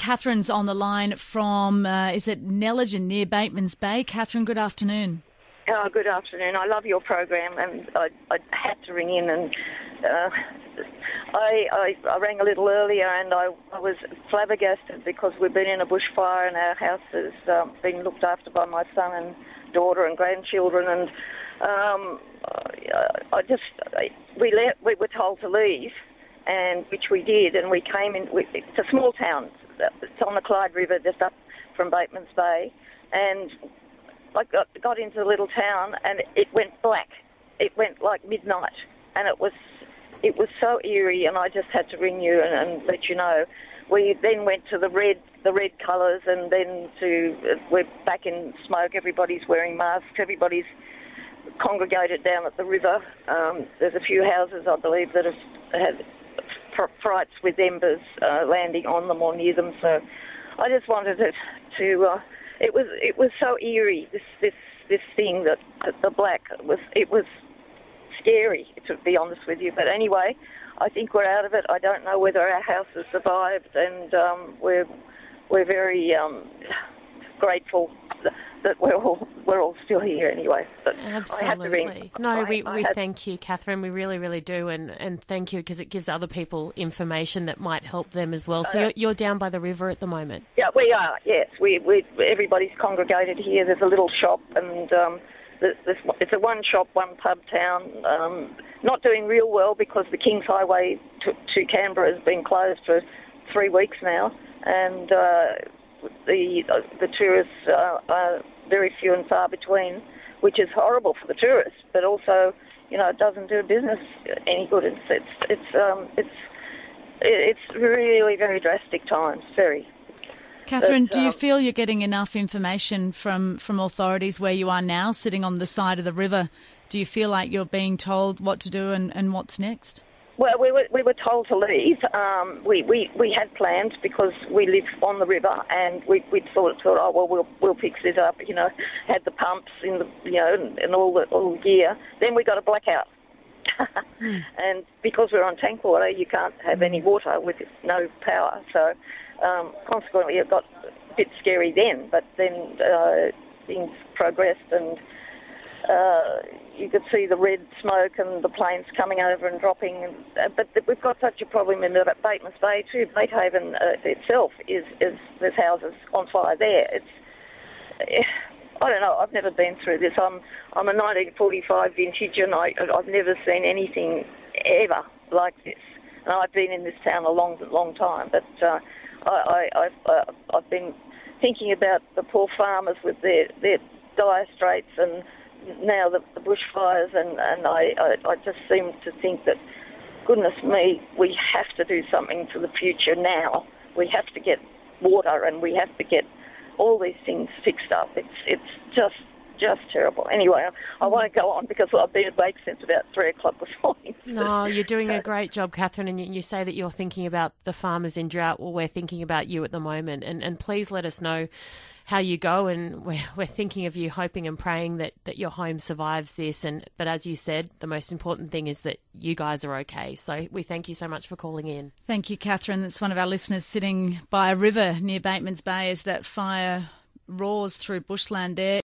Catherine's on the line from, uh, is it Nelligen near Batemans Bay? Catherine, good afternoon. Oh, good afternoon. I love your program, and I, I had to ring in, and uh, I, I, I rang a little earlier, and I, I was flabbergasted because we've been in a bushfire, and our house has um, been looked after by my son and daughter and grandchildren, and um, I, I just I, we let, we were told to leave, and which we did, and we came in. We, it's a small town. It's on the Clyde River, just up from Batemans Bay, and I got, got into the little town and it went black. It went like midnight, and it was it was so eerie. And I just had to ring you and, and let you know. We then went to the red the red colours, and then to we're back in smoke. Everybody's wearing masks. Everybody's congregated down at the river. Um, there's a few houses, I believe, that have had frights with embers uh, landing on them or near them. So I just wanted it to uh, it was it was so eerie. This this this thing that, that the black was it was scary to be honest with you. But anyway, I think we're out of it. I don't know whether our house has survived, and um, we're we're very um, grateful that we're all still here anyway. But Absolutely. No, we, we thank you, Catherine. We really, really do, and and thank you because it gives other people information that might help them as well. So uh, you're, you're, down by the river at the moment. Yeah, we are. Yes, we we everybody's congregated here. There's a little shop and. Um, it's a one shop, one pub town. Um, not doing real well because the King's Highway to, to Canberra has been closed for three weeks now, and uh, the the tourists are, are very few and far between, which is horrible for the tourists, but also you know it doesn't do business any good. It's it's it's um, it's it's really very drastic times, very. Catherine, but, do you um, feel you're getting enough information from, from authorities where you are now, sitting on the side of the river? Do you feel like you're being told what to do and, and what's next? Well, we were, we were told to leave. Um, we, we, we had plans because we live on the river and we, we thought, thought, oh, well, we'll, we'll fix this up, you know, had the pumps in the, you know, and, and all the all the gear. Then we got a blackout. And because we're on tank water, you can't have any water with no power. So um, consequently, it got a bit scary then, but then uh, things progressed and uh, you could see the red smoke and the planes coming over and dropping. Uh, but we've got such a problem in Batemans Bay too. Batehaven uh, itself is, is there's houses on fire there. It's I don't know. I've never been through this. I'm I'm a 1945 vintage, and I I've never seen anything ever like this. And I've been in this town a long long time, but uh, I, I I've uh, I've been thinking about the poor farmers with their their dire straits and now the, the bushfires, and, and I, I, I just seem to think that, goodness me, we have to do something for the future now. We have to get water and we have to get all these things fixed up. It's, it's just just terrible. Anyway, I, I won't go on because I've been awake since about three o'clock this morning. No, you're doing a great job, Catherine, and you, you, say that you're thinking about the farmers in drought. Well, we're thinking about you at the moment, and, and please let us know how you go, and we're, we're thinking of you, hoping and praying that, that your home survives this. And but as you said, the most important thing is that you guys are okay. So we thank you so much for calling in. Thank you, Catherine. That's one of our listeners sitting by a river near Batemans Bay as that fire roars through bushland there.